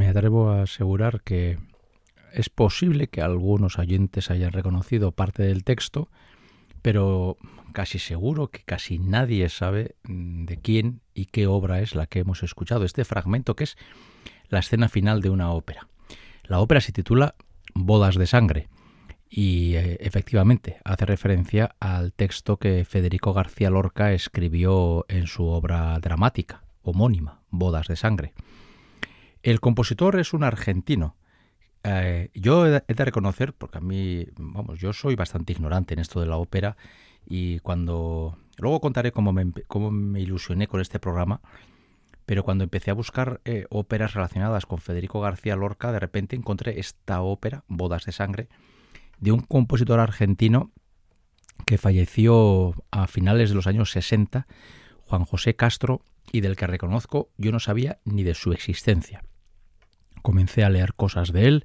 Me atrevo a asegurar que es posible que algunos oyentes hayan reconocido parte del texto, pero casi seguro que casi nadie sabe mm, de quién y qué obra es la que hemos escuchado. Este fragmento que es la escena final de una ópera. La ópera se titula Bodas de Sangre y eh, efectivamente hace referencia al texto que Federico García Lorca escribió en su obra dramática homónima, Bodas de Sangre. El compositor es un argentino. Eh, yo he de reconocer, porque a mí, vamos, yo soy bastante ignorante en esto de la ópera y cuando... Luego contaré cómo me, ilusioné con este programa, pero cuando empecé a buscar eh, óperas relacionadas con Federico García Lorca, de repente encontré esta ópera, Bodas de Sangre, de un compositor argentino que falleció a finales de los años 60, Juan José Castro, y del que reconozco yo no sabía ni de su existencia. Comencé a leer cosas de él,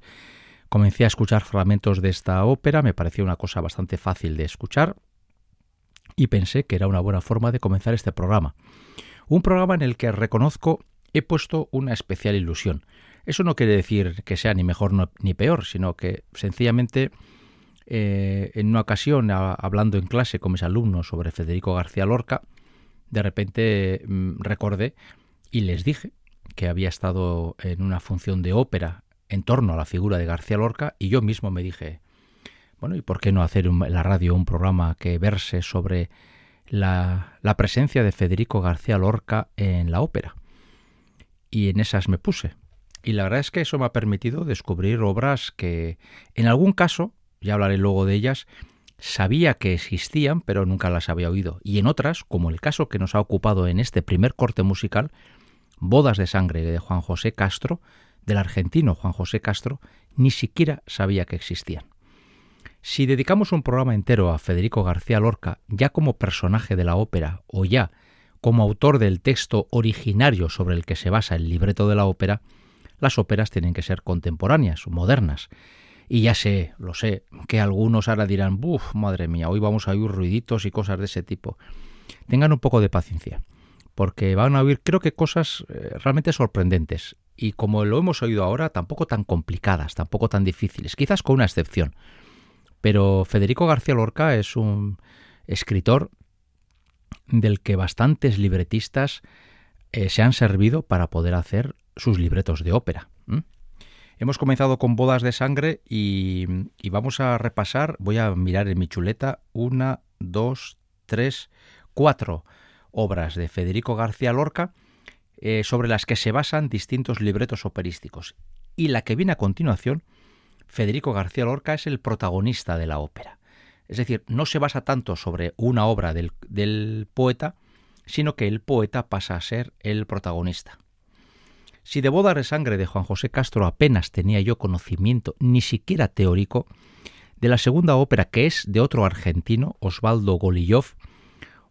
comencé a escuchar fragmentos de esta ópera, me pareció una cosa bastante fácil de escuchar y pensé que era una buena forma de comenzar este programa. Un programa en el que reconozco he puesto una especial ilusión. Eso no quiere decir que sea ni mejor ni peor, sino que sencillamente eh, en una ocasión, hablando en clase con mis alumnos sobre Federico García Lorca, de repente mm, recordé y les dije que había estado en una función de ópera en torno a la figura de García Lorca y yo mismo me dije, bueno, ¿y por qué no hacer en la radio un programa que verse sobre la, la presencia de Federico García Lorca en la ópera? Y en esas me puse. Y la verdad es que eso me ha permitido descubrir obras que, en algún caso, ya hablaré luego de ellas, sabía que existían, pero nunca las había oído. Y en otras, como el caso que nos ha ocupado en este primer corte musical, Bodas de Sangre de Juan José Castro, del argentino Juan José Castro, ni siquiera sabía que existían. Si dedicamos un programa entero a Federico García Lorca, ya como personaje de la ópera o ya como autor del texto originario sobre el que se basa el libreto de la ópera, las óperas tienen que ser contemporáneas, modernas. Y ya sé, lo sé, que algunos ahora dirán, buf, madre mía, hoy vamos a oír ruiditos y cosas de ese tipo. Tengan un poco de paciencia porque van a oír creo que cosas eh, realmente sorprendentes y como lo hemos oído ahora, tampoco tan complicadas, tampoco tan difíciles, quizás con una excepción. Pero Federico García Lorca es un escritor del que bastantes libretistas eh, se han servido para poder hacer sus libretos de ópera. Hemos comenzado con Bodas de Sangre y, y, vamos a repasar, voy a mirar en mi chuleta, una, dos, tres, cuatro obras de Federico García Lorca eh, sobre las que se basan distintos libretos operísticos. Y la que viene a continuación, Federico García Lorca es el protagonista de la ópera. Es decir, no se basa tanto sobre una obra del, del poeta, sino que el poeta pasa a ser el protagonista. Si de Bodas de Sangre de Juan José Castro apenas tenía yo conocimiento, ni siquiera teórico, de la segunda ópera que es de otro argentino, Osvaldo Golillov,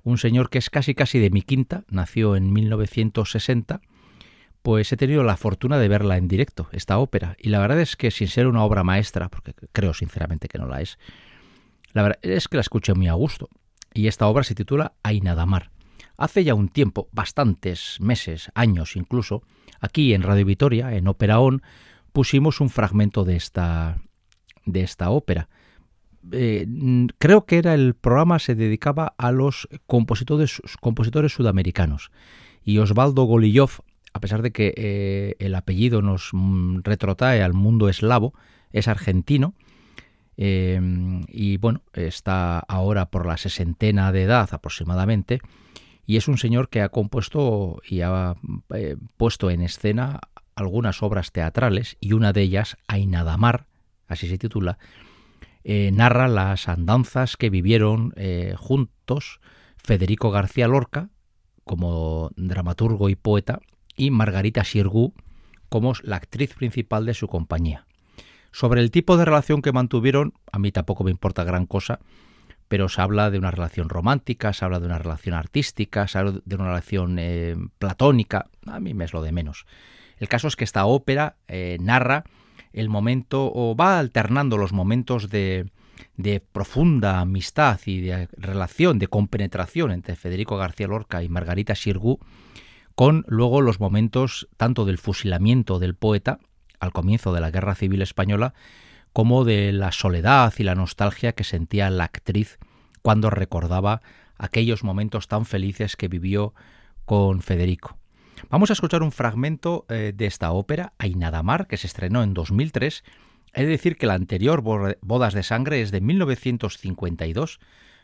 un señor que es casi casi de mi quinta, nació en 1960, pues he tenido la fortuna de verla en directo, esta ópera, y la verdad es que sin ser una obra maestra, porque creo sinceramente que no la es, la verdad es que la escuché muy a gusto, y esta obra se titula Ainadamar. Hace ya un tiempo, bastantes meses, años incluso, aquí en Radio Vitoria, en Ópera On, pusimos un fragmento de esta, de esta ópera. Eh, creo que era el programa se dedicaba a los compositores, compositores sudamericanos. Y Osvaldo Golillov, a pesar de que eh, el apellido nos mm, retrotrae al mundo eslavo, es argentino eh, y bueno, está ahora por la sesentena de edad aproximadamente y es un señor que ha compuesto y ha puesto en escena algunas obras teatrales y una de ellas, Ainadamar, así se titula, eh, narra las andanzas que vivieron eh, juntos Federico García Lorca como dramaturgo y poeta y Margarita Sirgu como la actriz principal de su compañía. Sobre el tipo de relación que mantuvieron, a mí tampoco me importa gran cosa, pero se habla de una relación romántica, se habla de una relación artística, se habla de una relación eh, platónica, a mí me es lo de menos. El caso es que esta ópera narra el momento o va alternando los momentos de, de profunda amistad y de relación, de compenetración entre Federico García Lorca y Margarita Sirgu, con luego los momentos tanto del fusilamiento del poeta al comienzo de la Guerra Civil Española, como de la soledad y la nostalgia que sentía la actriz cuando recordaba aquellos momentos tan felices que vivió con Federico. Vamos a escuchar un fragmento eh, de esta ópera, Ainadamar, que se estrenó en 2003. He de decir que la anterior, Bodas de Sangre, es de 1952,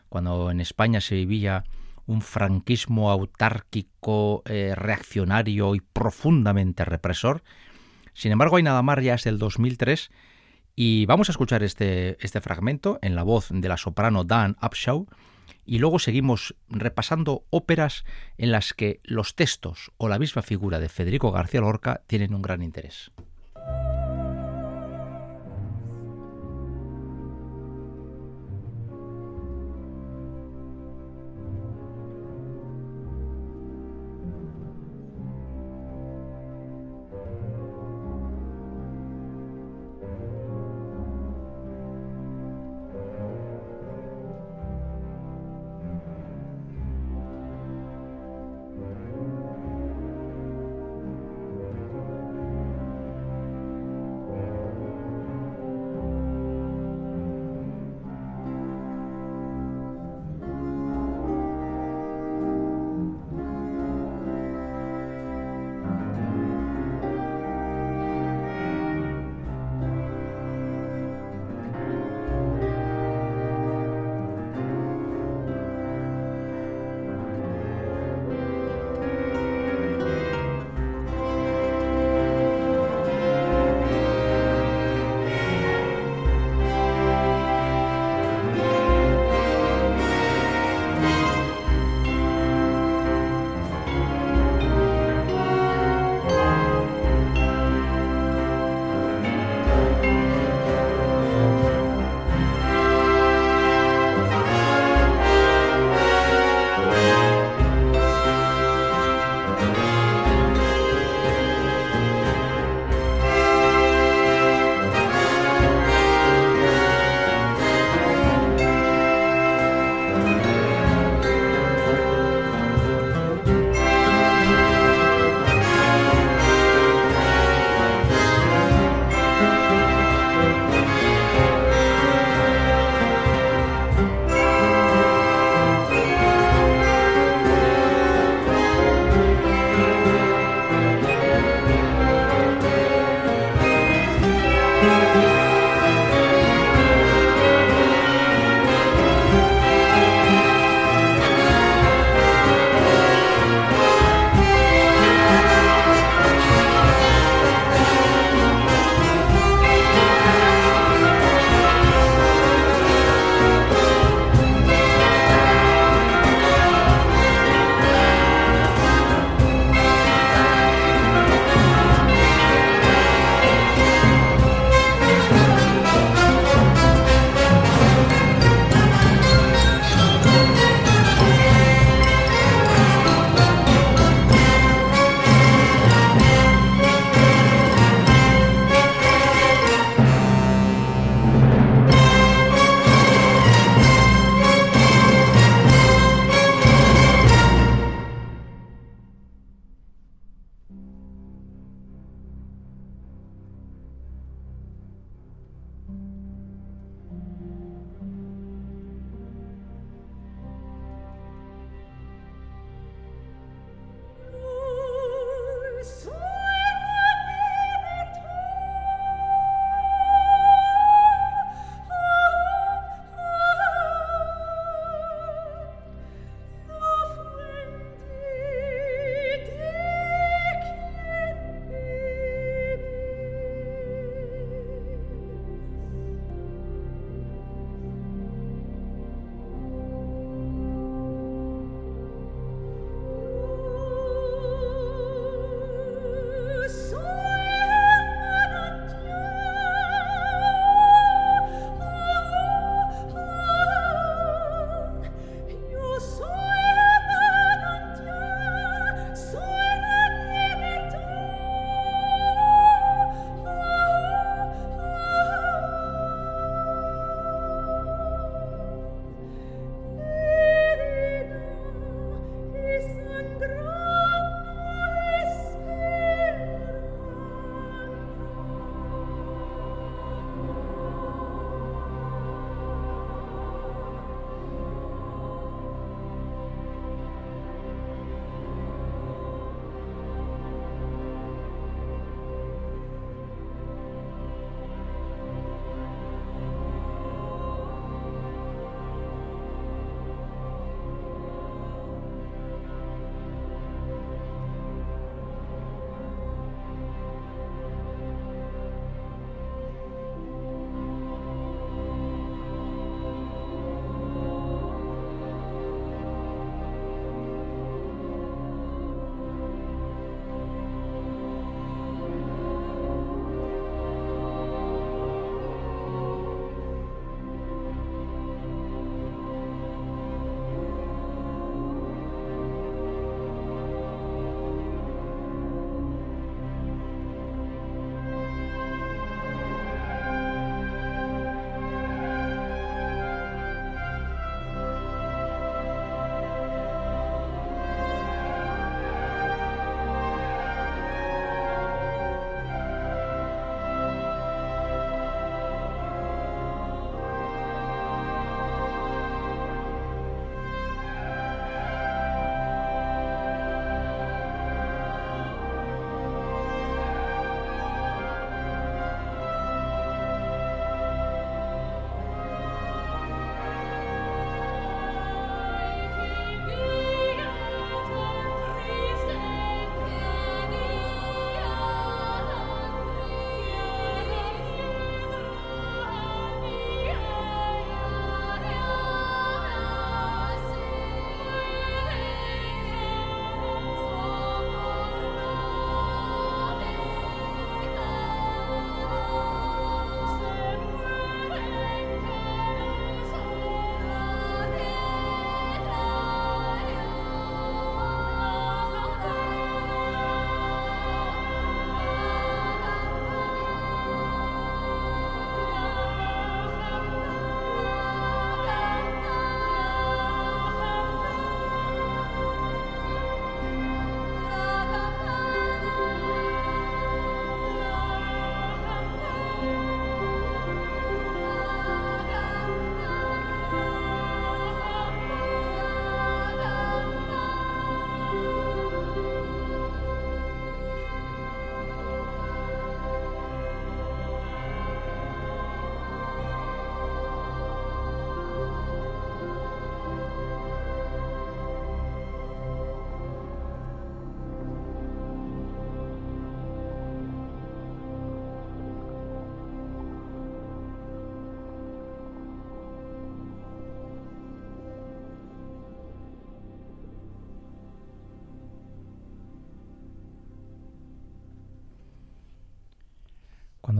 cuando en España se vivía un franquismo autárquico, eh, reaccionario y profundamente represor. Sin embargo, Ainadamar ya es del 2003 y vamos a escuchar este, este fragmento en la voz de la soprano Dan Upshaw y luego seguimos repasando óperas en las que los textos o la misma figura de Federico García Lorca tienen un gran interés.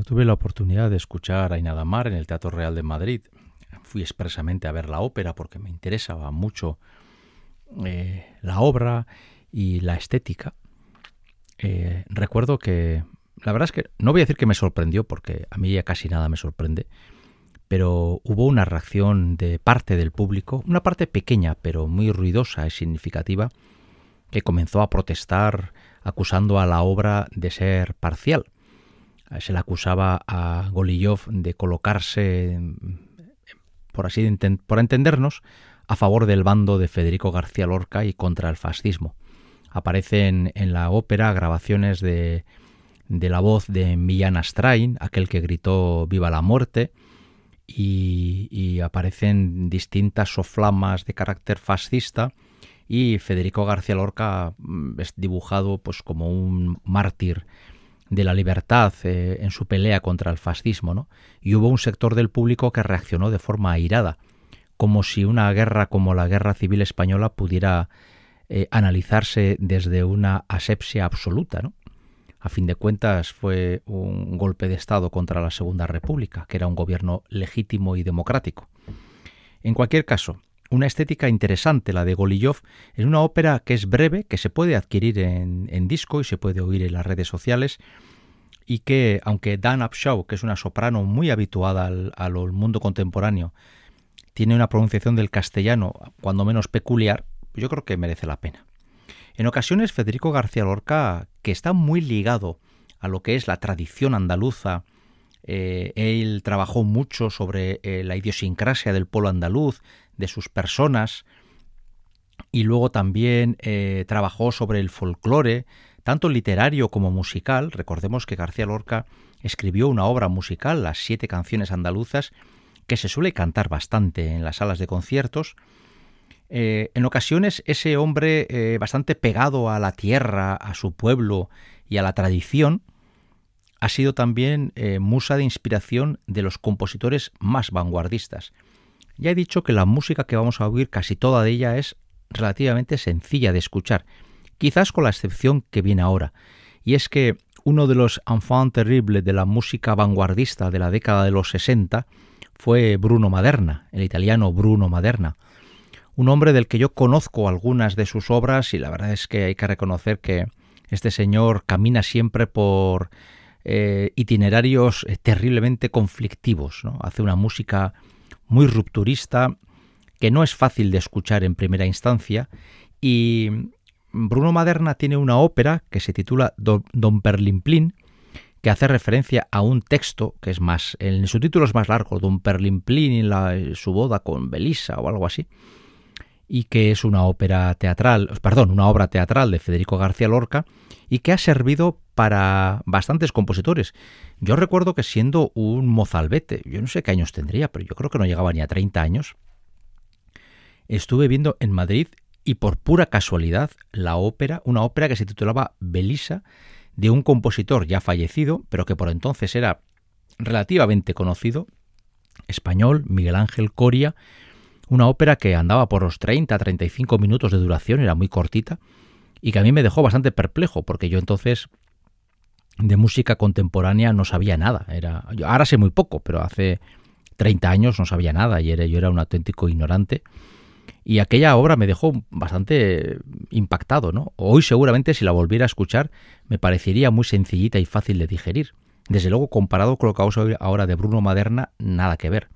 Tuve la oportunidad de escuchar a Inadamar en el Teatro Real de Madrid, fui expresamente a ver la ópera porque me interesaba mucho eh, la obra y la estética. Eh, recuerdo que, la verdad es que no voy a decir que me sorprendió porque a mí ya casi nada me sorprende, pero hubo una reacción de parte del público, una parte pequeña pero muy ruidosa y significativa, que comenzó a protestar acusando a la obra de ser parcial se le acusaba a Golillov de colocarse, por así por entendernos, a favor del bando de Federico García Lorca y contra el fascismo. Aparecen en la ópera grabaciones de, de la voz de Millán Astrain, aquel que gritó Viva la muerte, y, y, aparecen distintas soflamas de carácter fascista y Federico García Lorca mm, es dibujado pues como un mártir de la libertad eh, en su pelea contra el fascismo, ¿no? Y hubo un sector del público que reaccionó de forma airada, como si una guerra como la Guerra Civil Española pudiera eh, analizarse desde una asepsia absoluta, ¿no? A fin de cuentas fue un golpe de Estado contra la Segunda República, que era un gobierno legítimo y democrático. En cualquier caso, una estética interesante, la de Golillov, en una ópera que es breve, que se puede adquirir en, disco y se puede oír en las redes sociales, y que, aunque Dan Upshaw, que es una soprano muy habituada al, al mundo contemporáneo, tiene una pronunciación del castellano, cuando menos peculiar, yo creo que merece la pena. En ocasiones, Federico García Lorca, que está muy ligado a lo que es la tradición andaluza, eh, él trabajó mucho sobre eh, la idiosincrasia del pueblo andaluz, de sus personas, y luego también eh, trabajó sobre el folclore, tanto literario como musical. Recordemos que García Lorca escribió una obra musical, las siete canciones andaluzas, que se suele cantar bastante en las salas de conciertos. Eh, en ocasiones ese hombre eh, bastante pegado a la tierra, a su pueblo y a la tradición, ha sido también musa de inspiración de los compositores más vanguardistas. Ya he dicho que la música que vamos a oír, casi toda de ella, es relativamente sencilla de escuchar, quizás con la excepción que viene ahora, y es que uno de los enfants terribles de la música vanguardista de la década de los 60 fue Bruno Maderna, el italiano Bruno Maderna, un hombre del que yo conozco algunas de sus obras y la verdad es que hay que reconocer que este señor camina siempre por eh, itinerarios eh, terriblemente conflictivos, hace una música muy rupturista, que no es fácil de escuchar en primera instancia, y Bruno Maderna tiene una ópera que se titula Don Perlimplín, que hace referencia a un texto que es más, el subtítulo es más largo, Don Perlimplín y la, su boda con Belisa o algo así, y que es una ópera teatral, perdón, una obra teatral de Federico García Lorca y que ha servido para bastantes compositores. Yo recuerdo que siendo un mozalbete, yo no sé qué años tendría, pero yo creo que no llegaba ni a 30 años, estuve viendo en Madrid y por pura casualidad la ópera, una ópera que se titulaba Belisa, de un compositor ya fallecido, pero que por entonces era relativamente conocido, español, Miguel Ángel Coria, una ópera que andaba por los 30 35 minutos de duración, era muy cortita, y que a mí me dejó bastante perplejo, porque yo entonces de música contemporánea no sabía nada. Era, yo ahora sé muy poco, pero hace 30 años no sabía nada y era, yo era un auténtico ignorante. Y aquella obra me dejó bastante impactado, ¿no? Hoy seguramente si la volviera a escuchar me parecería muy sencillita y fácil de digerir. Desde luego, comparado con lo que oír ahora de Bruno Maderna, nada que ver.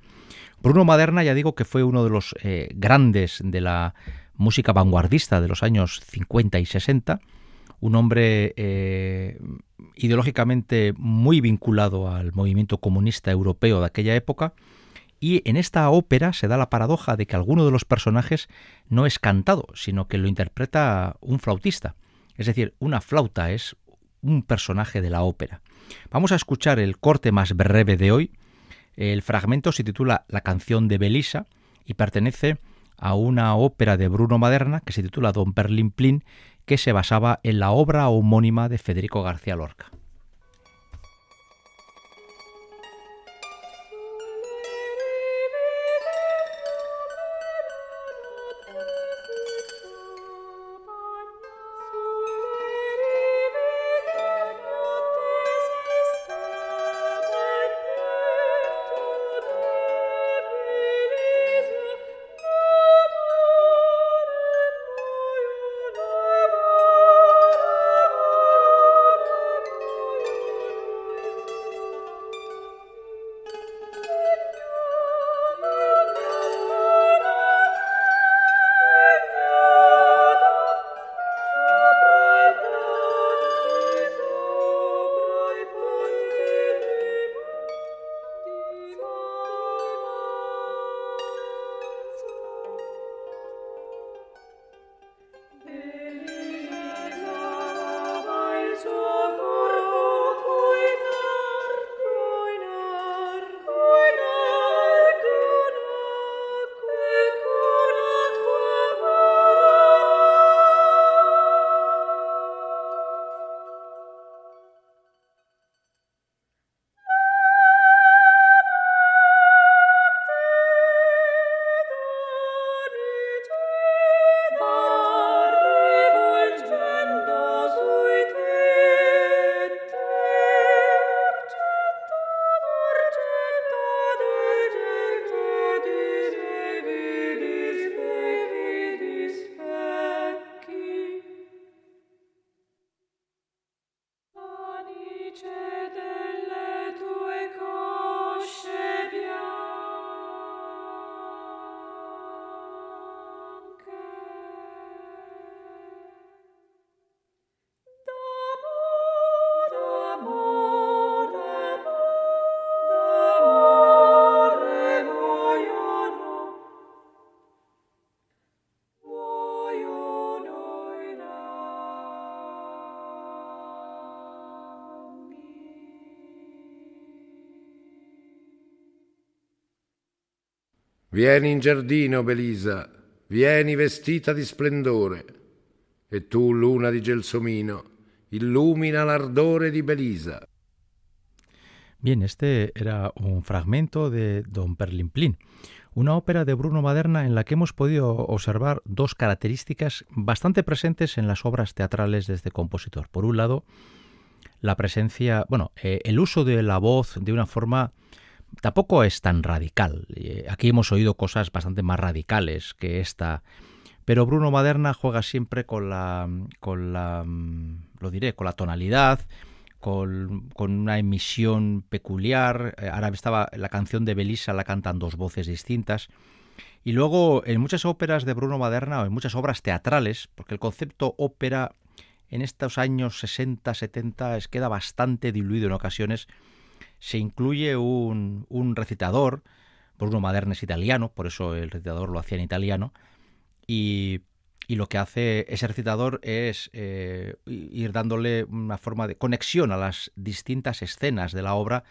Bruno Maderna, ya digo que fue uno de los eh, grandes de la música vanguardista de los años 50 y 60, un hombre eh, ideológicamente muy vinculado al movimiento comunista europeo de aquella época, y en esta ópera se da la paradoja de que alguno de los personajes no es cantado, sino que lo interpreta un flautista. Es decir, una flauta es un personaje de la ópera. Vamos a escuchar el corte más breve de hoy, el fragmento se titula La canción de Belisa y pertenece a una ópera de Bruno Maderna que se titula Don Perlimplín, que se basaba en la obra homónima de Federico García Lorca. Vieni in giardino, Belisa, vieni vestita di splendore, e tu, luna di Gelsomino, illumina l'ardore di Belisa. Bien, este era un fragmento de Don Perlimplín, una ópera de Bruno Maderna en la que hemos podido observar dos características bastante presentes en las obras teatrales de este compositor. Por un lado, la presencia, bueno, eh, el uso de la voz de una forma tampoco es tan radical. Eh, aquí hemos oído cosas bastante más radicales que esta, pero Bruno Maderna juega siempre con la, con la, mm, lo diré, con la tonalidad, con, una emisión peculiar. Eh, ahora estaba la canción de Belisa, la cantan dos voces distintas. Y luego en muchas óperas de Bruno Maderna o en muchas obras teatrales, porque el concepto ópera en estos años 60, 70 es, queda bastante diluido en ocasiones, se incluye un, un recitador, Bruno Maderna es italiano, por eso el recitador lo hacía en italiano, y, y lo que hace ese recitador es eh, ir dándole una forma de conexión a las distintas escenas de la obra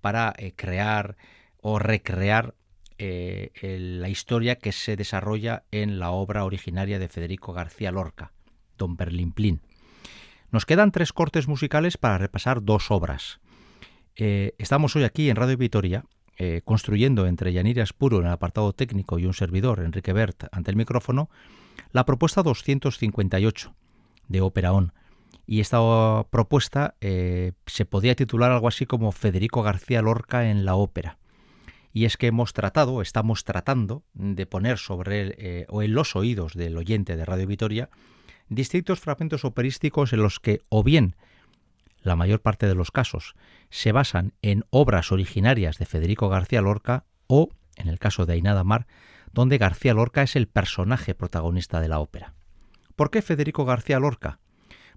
para eh, crear o recrear eh, la historia que se desarrolla en la obra originaria de Federico García Lorca, Don Perlimplín. Nos quedan tres cortes musicales para repasar dos obras. Eh, estamos hoy aquí en Radio Vitoria eh, construyendo entre Yanira Puro en el apartado técnico y un servidor, Enrique Bert, ante el micrófono, la propuesta 258 de Ópera On. Y esta propuesta eh, se podía titular algo así como Federico García Lorca en la ópera. Y es que hemos tratado, estamos tratando de poner sobre o en los oídos del oyente de Radio Vitoria distintos fragmentos operísticos en los que o bien la mayor parte de los casos, se basan en obras originarias de Federico García Lorca o, en el caso de Ainada Mar, donde García Lorca es el personaje protagonista de la ópera. ¿Por qué Federico García Lorca?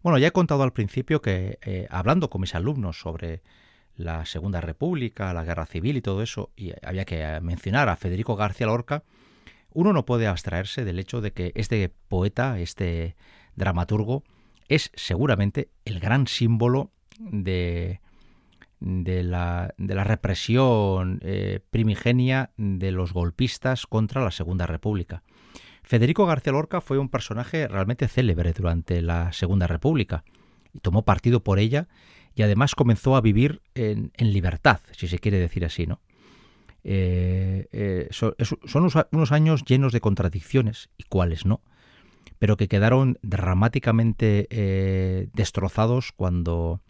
Bueno, ya he contado al principio que, eh, hablando con mis alumnos sobre la Segunda República, la Guerra Civil y todo eso, y había que mencionar a Federico García Lorca, uno no puede abstraerse del hecho de que este poeta, este dramaturgo, es seguramente el gran símbolo de, la, represión eh, primigenia de los golpistas contra la Segunda República. Federico García Lorca fue un personaje realmente célebre durante la Segunda República y tomó partido por ella y además comenzó a vivir en, libertad, si se quiere decir así, ¿no? Eh, eh, son, unos años llenos de contradicciones y cuáles no pero que quedaron dramáticamente eh, destrozados cuando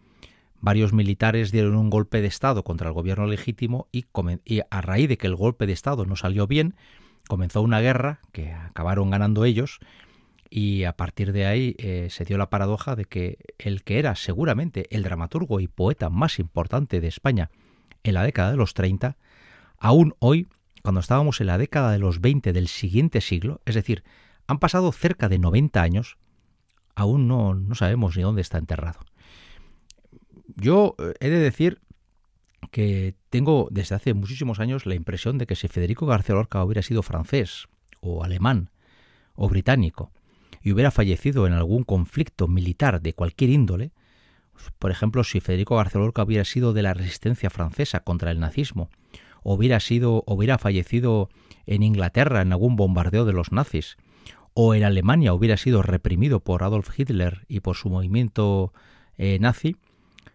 varios militares dieron un golpe de Estado contra el gobierno legítimo y, a raíz de que el golpe de Estado no salió bien, comenzó una guerra que acabaron ganando ellos y a partir de ahí eh, se dio la paradoja de que el que era seguramente el dramaturgo y poeta más importante de España en la década de los 30, aún hoy, cuando estábamos en la década de los 20 del siguiente siglo, es decir, han pasado cerca de 90 años, aún no, no sabemos ni dónde está enterrado. Yo eh, he de decir que tengo desde hace muchísimos años la impresión de que si Federico García Lorca hubiera sido francés o alemán o británico y hubiera fallecido en algún conflicto militar de cualquier índole, por ejemplo, si Federico García Lorca hubiera sido de la resistencia francesa contra el nazismo, hubiera sido hubiera fallecido en Inglaterra en algún bombardeo de los nazis, o en Alemania hubiera sido reprimido por Adolf Hitler y por su movimiento eh, nazi,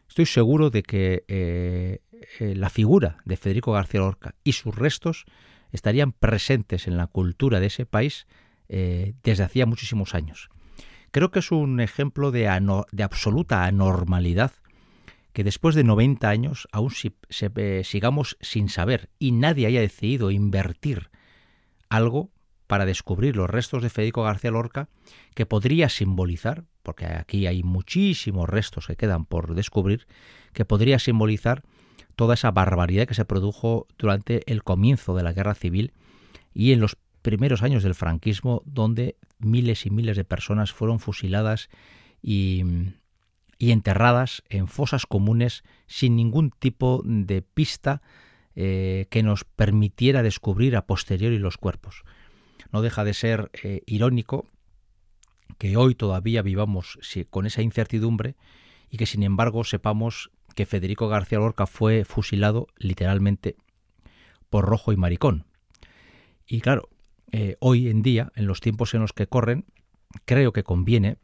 estoy seguro de que eh, eh, la figura de Federico García Lorca y sus restos estarían presentes en la cultura de ese país desde hacía muchísimos años. Creo que es un ejemplo de, absoluta anormalidad que después de 90 años aún sigamos sin saber y nadie haya decidido invertir algo para descubrir los restos de Federico García Lorca que podría simbolizar, porque aquí hay muchísimos restos que quedan por descubrir, que podría simbolizar toda esa barbaridad que se produjo durante el comienzo de la guerra civil y en los primeros años del franquismo, donde miles y miles de personas fueron fusiladas y, enterradas en fosas comunes sin ningún tipo de pista eh, que nos permitiera descubrir a posteriori los cuerpos no deja de ser eh, irónico que hoy todavía vivamos con esa incertidumbre y que sin embargo sepamos que Federico García Lorca fue fusilado literalmente por rojo y maricón. Y claro, eh, hoy en día, en los tiempos en los que corren, creo que conviene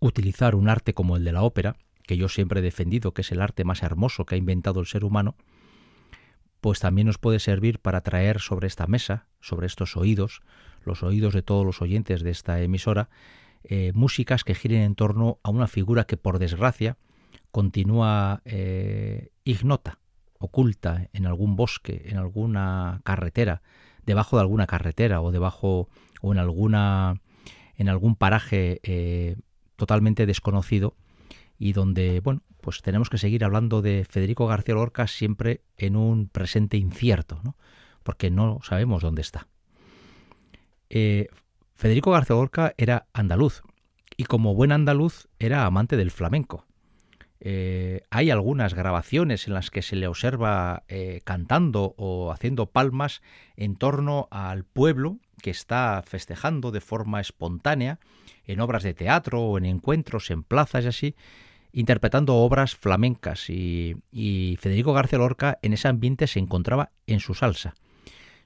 utilizar un arte como el de la ópera, que yo siempre he defendido que es el arte más hermoso que ha inventado el ser humano, pues también nos puede servir para traer sobre esta mesa, sobre estos oídos, los oídos de todos los oyentes de esta emisora, eh, músicas que giren en torno a una figura que por desgracia continúa eh, ignota, oculta en algún bosque, en alguna carretera, debajo de alguna carretera o debajo o en alguna en algún paraje eh, totalmente desconocido y donde bueno pues tenemos que seguir hablando de Federico García Lorca siempre en un presente incierto, ¿no? porque no sabemos dónde está. Eh, Federico García Lorca era andaluz y como buen andaluz era amante del flamenco. Eh, hay algunas grabaciones en las que se le observa eh, cantando o haciendo palmas en torno al pueblo que está festejando de forma espontánea en obras de teatro o en encuentros en plazas y así, interpretando obras flamencas y, y Federico García Lorca en ese ambiente se encontraba en su salsa.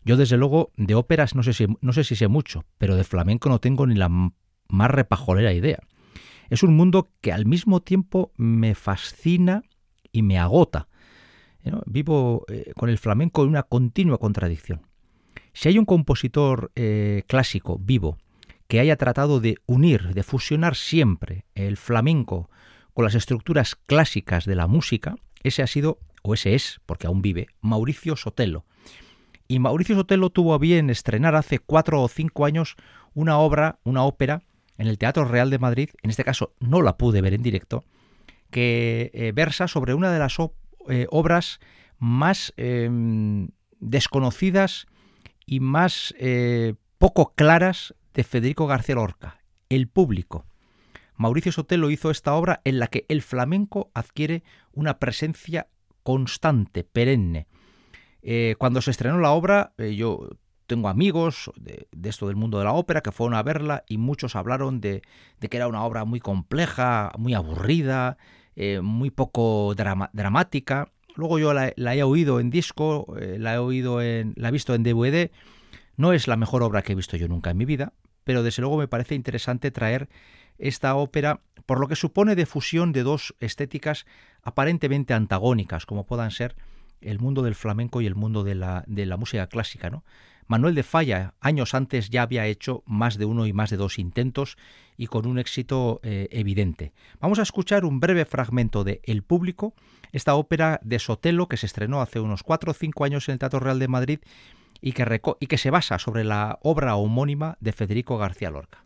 Yo desde luego de óperas no sé si, no sé si sé mucho, pero de flamenco no tengo ni la más repajolera idea. Es un mundo que al mismo tiempo me fascina y me agota. Vivo eh, con el flamenco en una continua contradicción. Si hay un compositor eh, clásico vivo que haya tratado de unir, de fusionar siempre el flamenco con las estructuras clásicas de la música, ese ha sido, o ese es, porque aún vive, Mauricio Sotelo, y Mauricio Sotelo tuvo a bien estrenar hace cuatro o cinco años una obra, una ópera, en el Teatro Real de Madrid, en este caso no la pude ver en directo, que eh, versa sobre una de las eh, obras más em, desconocidas y más eh, poco claras de Federico García Lorca, El público. Mauricio Sotelo hizo esta obra en la que el flamenco adquiere una presencia constante, perenne, eh, cuando se estrenó la obra, eh, yo tengo amigos de, esto del mundo de la ópera que fueron a verla y muchos hablaron de, que era una obra muy compleja, muy aburrida, eh, muy poco dramática. Luego yo la, he oído en disco, la he oído en, la he visto en DVD. No es la mejor obra que he visto yo nunca en mi vida, pero desde luego me parece interesante traer esta ópera por lo que supone de fusión de dos estéticas aparentemente antagónicas, como puedan ser el mundo del flamenco y el mundo de la, de la música clásica, ¿no? Manuel de Falla, años antes, ya había hecho más de uno y más de dos intentos y con un éxito eh, evidente. Vamos a escuchar un breve fragmento de El Público, esta ópera de Sotelo que se estrenó hace unos cuatro o cinco años en el Teatro Real de Madrid y que, y que se basa sobre la obra homónima de Federico García Lorca.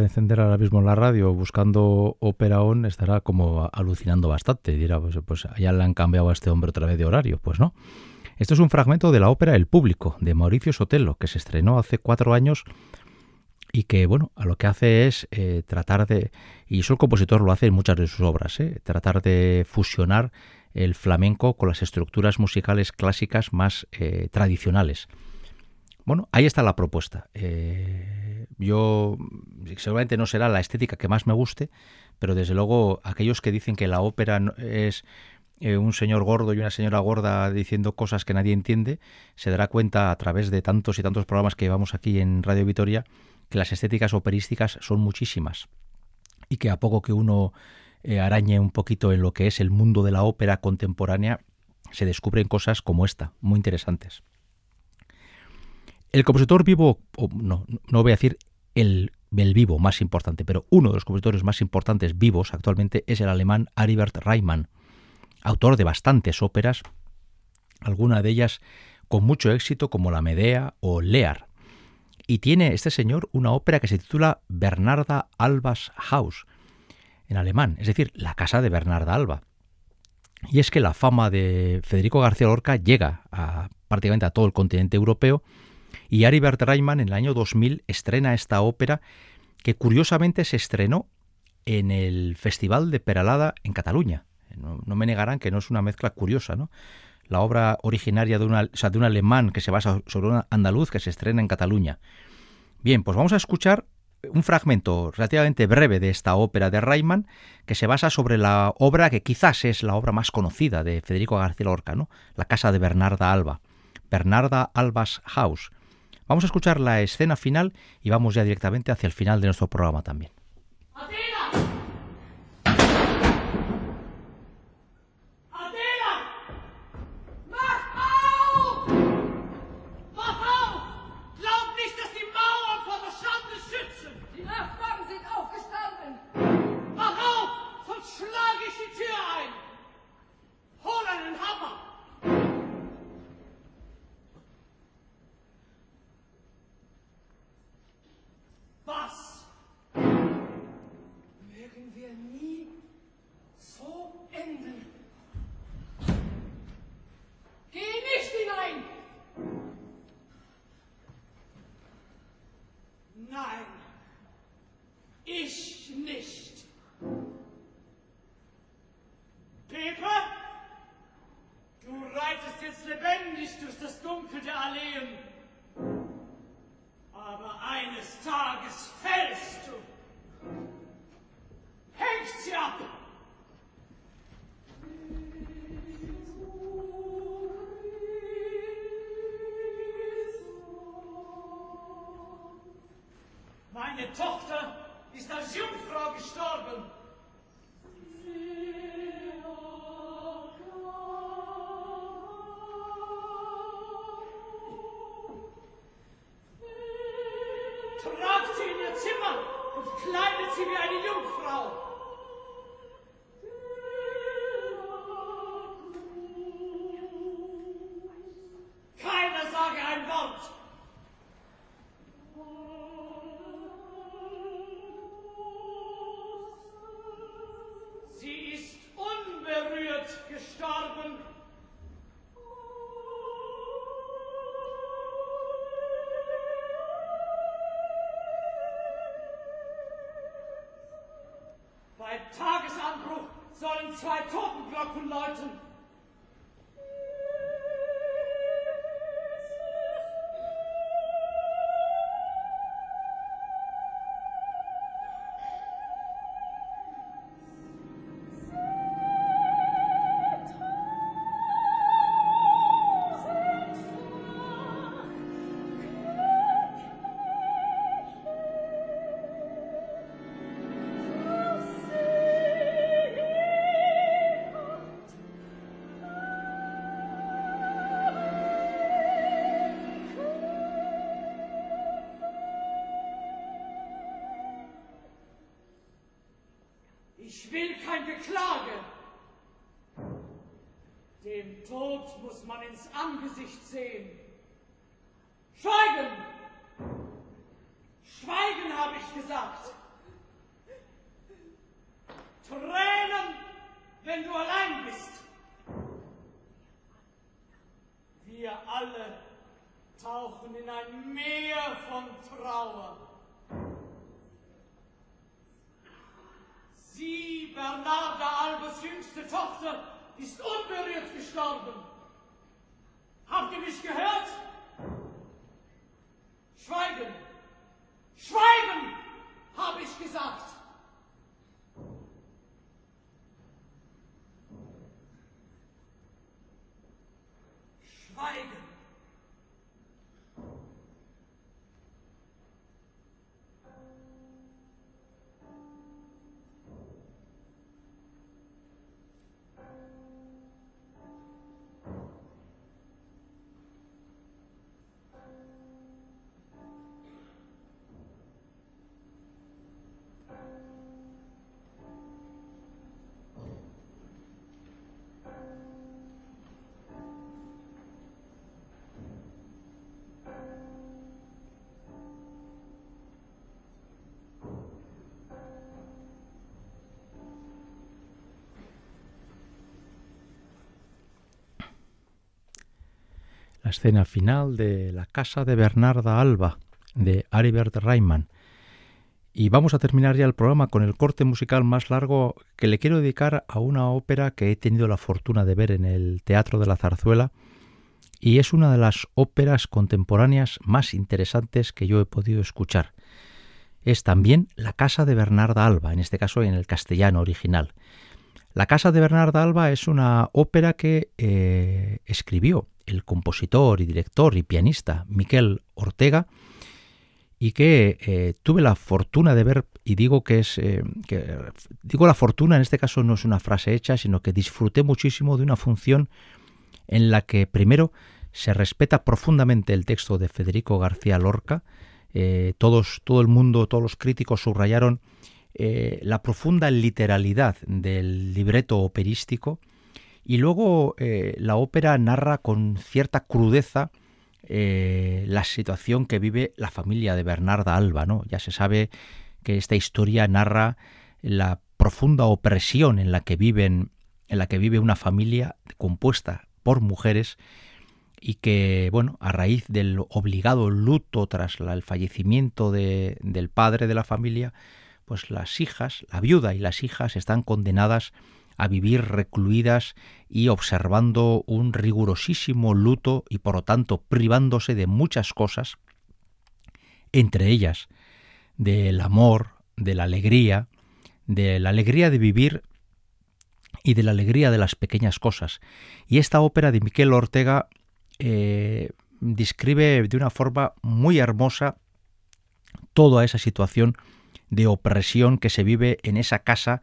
Encender ahora mismo la radio buscando Ópera On estará como alucinando bastante. Dirá, pues, pues ya le han cambiado a este hombre otra vez de horario. Pues no. Esto es un fragmento de la ópera El Público, de Mauricio Sotelo, que se estrenó hace cuatro años y que, bueno, a lo que hace es eh, tratar de, y eso el compositor lo hace en muchas de sus obras, eh, tratar de fusionar el flamenco con las estructuras musicales clásicas más eh, tradicionales. Bueno, ahí está la propuesta. yo seguramente no será la estética que más me guste, pero desde luego aquellos que dicen que la ópera es eh, un señor gordo y una señora gorda diciendo cosas que nadie entiende, se dará cuenta a través de tantos y tantos programas que llevamos aquí en Radio Vitoria que las estéticas operísticas son muchísimas y que a poco que uno eh, arañe un poquito en lo que es el mundo de la ópera contemporánea, se descubren cosas como esta, muy interesantes. El compositor vivo, no, no voy a decir el, el, vivo más importante, pero uno de los compositores más importantes vivos actualmente es el alemán Aribert Reimann, autor de bastantes óperas, alguna de ellas con mucho éxito como la Medea o Lear. Y tiene este señor una ópera que se titula Bernarda Albas Haus, en alemán, es decir, la casa de Bernarda Alba. Y es que la fama de Federico García Lorca llega a, prácticamente a todo el continente europeo y Aribert Reimann en el año 2000 estrena esta ópera que curiosamente se estrenó en el Festival de Peralada en Cataluña. No, me negarán que no es una mezcla curiosa, ¿no? La obra originaria de, una, de un alemán que se basa sobre un andaluz que se estrena en Cataluña. Bien, pues vamos a escuchar un fragmento relativamente breve de esta ópera de Reimann que se basa sobre la obra que quizás es la obra más conocida de Federico García Lorca, ¿no? La casa de Bernarda Alba, Bernarda Alba's House. Vamos a escuchar la escena final y vamos ya directamente hacia el final de nuestro programa también. Ich nicht. Pepe, du reitest jetzt lebendig durch das Dunkel der Alleen. Aber eines Tages fällst du. Hängst sie ab. Meine Tochter. ist als Jungfrau gestorben. Tragt sie in ihr Zimmer und kleidet sie wie eine Jungfrau. tauchen in ein Meer von Trauer. Sie, Bernarda Albers jüngste Tochter, ist unberührt gestorben. Habt ihr mich gehört? Schweigen! Schweigen! habe ich gesagt. Schweigen! La escena final de La casa de Bernarda Alba de Aribert Reimann. Y vamos a terminar ya el programa con el corte musical más largo que le quiero dedicar a una ópera que he tenido la fortuna de ver en el Teatro de la Zarzuela y es una de las óperas contemporáneas más interesantes que yo he podido escuchar. Es también La casa de Bernarda Alba, en este caso en el castellano original. La casa de Bernarda Alba es una ópera que eh, escribió el compositor y director y pianista Miquel Ortega y que eh, tuve la fortuna de ver y digo que es eh, que, digo la fortuna en este caso no es una frase hecha sino que disfruté muchísimo de una función en la que primero se respeta profundamente el texto de Federico García Lorca. Eh, todos todo el mundo todos los críticos subrayaron la profunda literalidad del libreto operístico y luego eh, la ópera narra con cierta crudeza eh, la situación que vive la familia de Bernarda Alba. ¿no? Ya se sabe que esta historia narra la profunda opresión en la que viven, en la que vive una familia compuesta por mujeres y que, bueno, a raíz del obligado luto tras el fallecimiento de, del padre de la familia, pues las hijas, la viuda y las hijas están condenadas vivir recluidas y observando un rigurosísimo luto y por lo tanto privándose de muchas cosas, entre ellas del amor, de la alegría, de la alegría de vivir y de la alegría de las pequeñas cosas. Y esta ópera de Miquel Ortega eh, describe de una forma muy hermosa toda esa situación de opresión que se vive en esa casa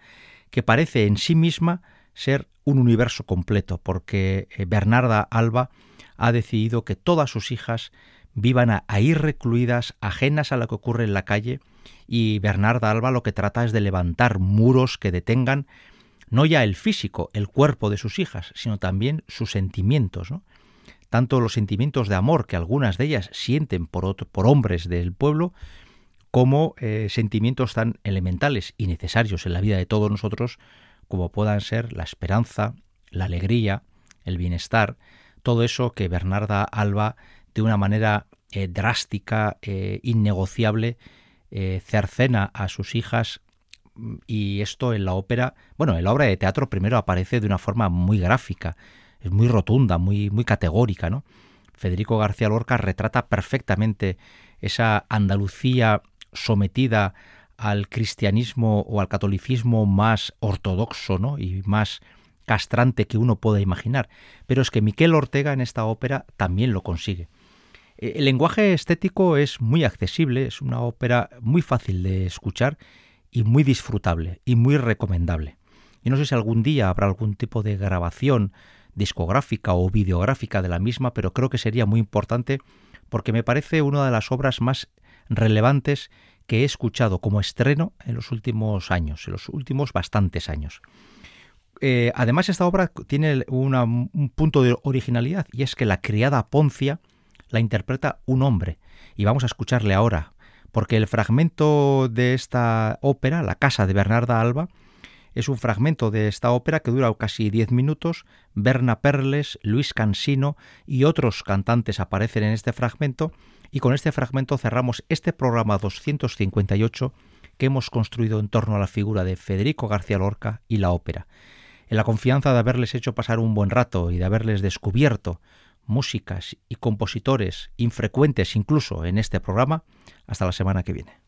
que parece en sí misma ser un universo completo, porque eh, Bernarda Alba ha decidido que todas sus hijas vivan ahí recluidas, ajenas a lo que ocurre en la calle, y Bernarda Alba lo que trata es de levantar muros que detengan no ya el físico, el cuerpo de sus hijas, sino también sus sentimientos, tanto los sentimientos de amor que algunas de ellas sienten por, por hombres del pueblo, como eh, sentimientos tan elementales y necesarios en la vida de todos nosotros como puedan ser la esperanza, la alegría, el bienestar, todo eso que Bernarda Alba de una manera eh, drástica, eh, innegociable, cercena a sus hijas y esto en la ópera, bueno, en la obra de teatro primero aparece de una forma muy gráfica, es muy rotunda, muy, muy categórica, ¿no? Federico García Lorca retrata perfectamente esa Andalucía sometida al cristianismo o al catolicismo más ortodoxo ¿no? y más castrante que uno pueda imaginar. Pero es que Miquel Ortega en esta ópera también lo consigue. Eh, el lenguaje estético es muy accesible, es una ópera muy fácil de escuchar y muy disfrutable y muy recomendable. Y no sé si algún día habrá algún tipo de grabación discográfica o videográfica de la misma, pero creo que sería muy importante porque me parece una de las obras más relevantes que he escuchado como estreno en los últimos años, en los últimos bastantes años. Eh, además, esta obra tiene un punto de originalidad y es que la criada Poncia la interpreta un hombre. Y vamos a escucharle ahora, porque el fragmento de esta ópera, La casa de Bernarda Alba, es un fragmento de esta ópera que dura casi diez minutos. Berna Perles, Luis Cansino y otros cantantes aparecen en este fragmento y con este fragmento cerramos este programa 258 que hemos construido en torno a la figura de Federico García Lorca y la ópera. en la confianza de haberles hecho pasar un buen rato y de haberles descubierto músicas y compositores infrecuentes incluso en este programa. Hasta la semana que viene.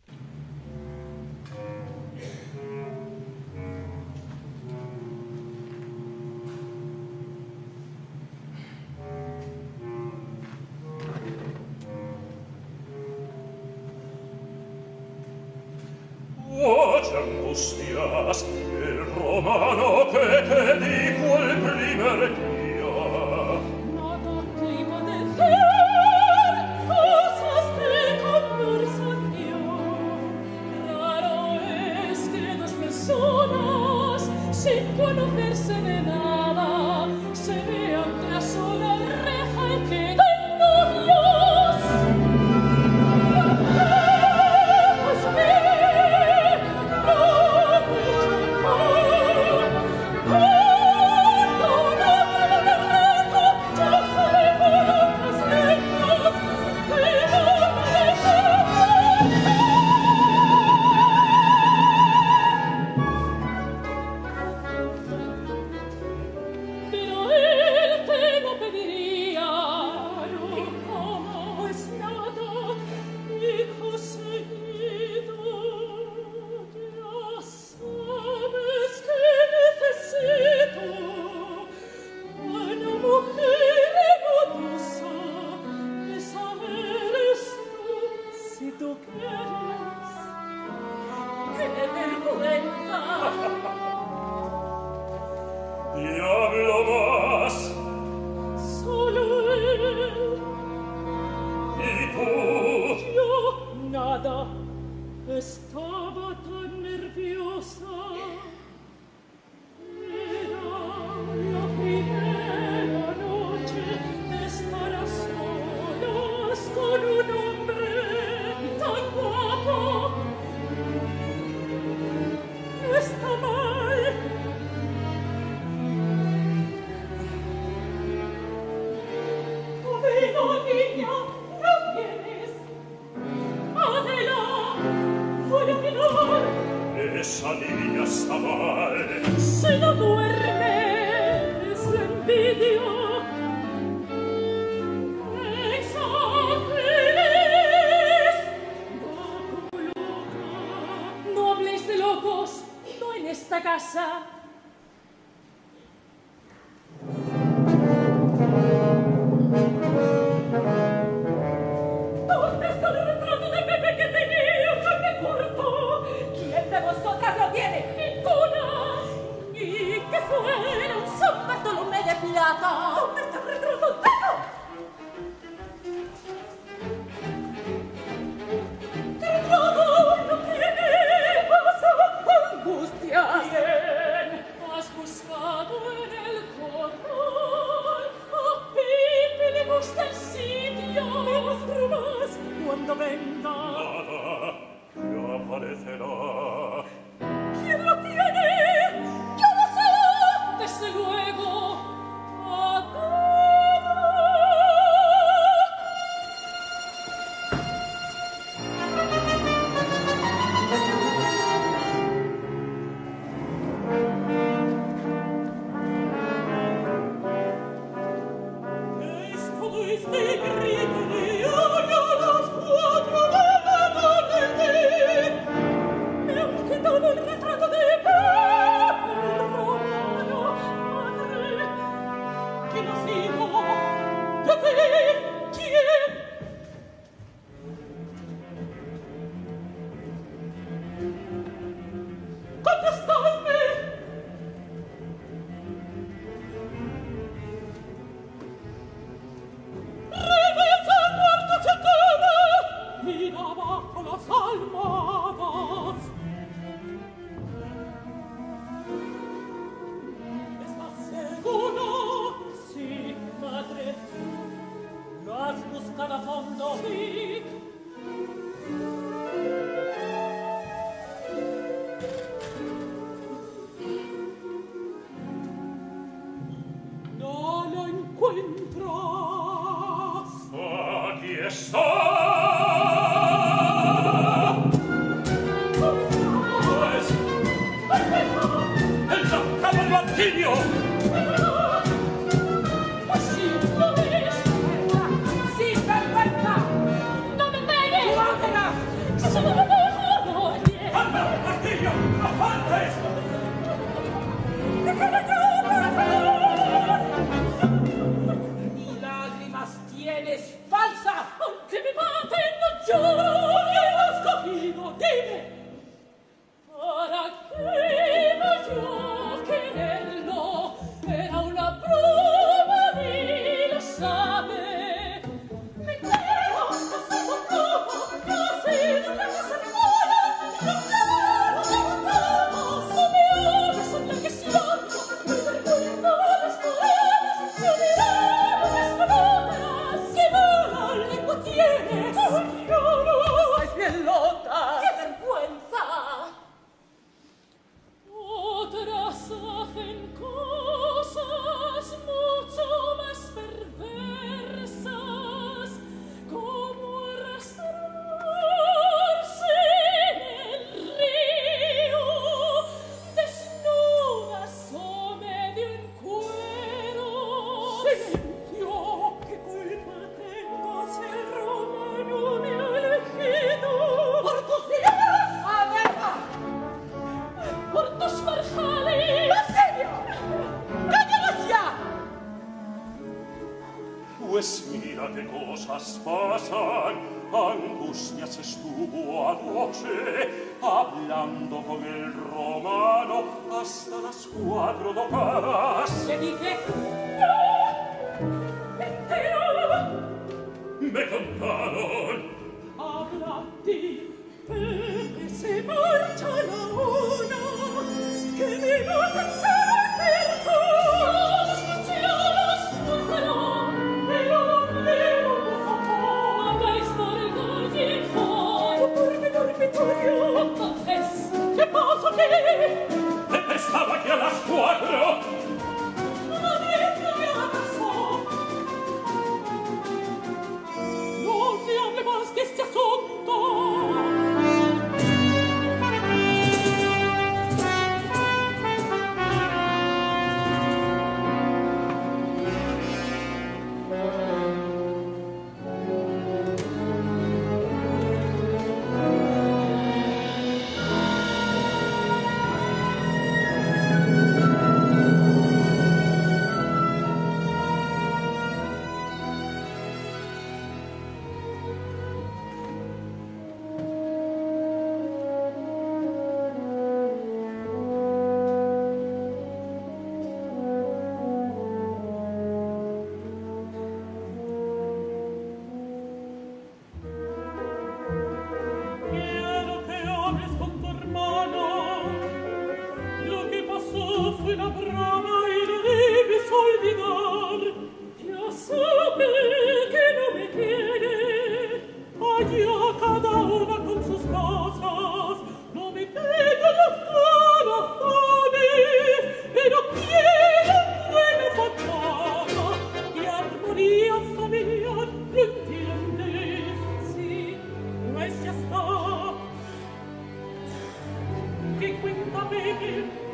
him.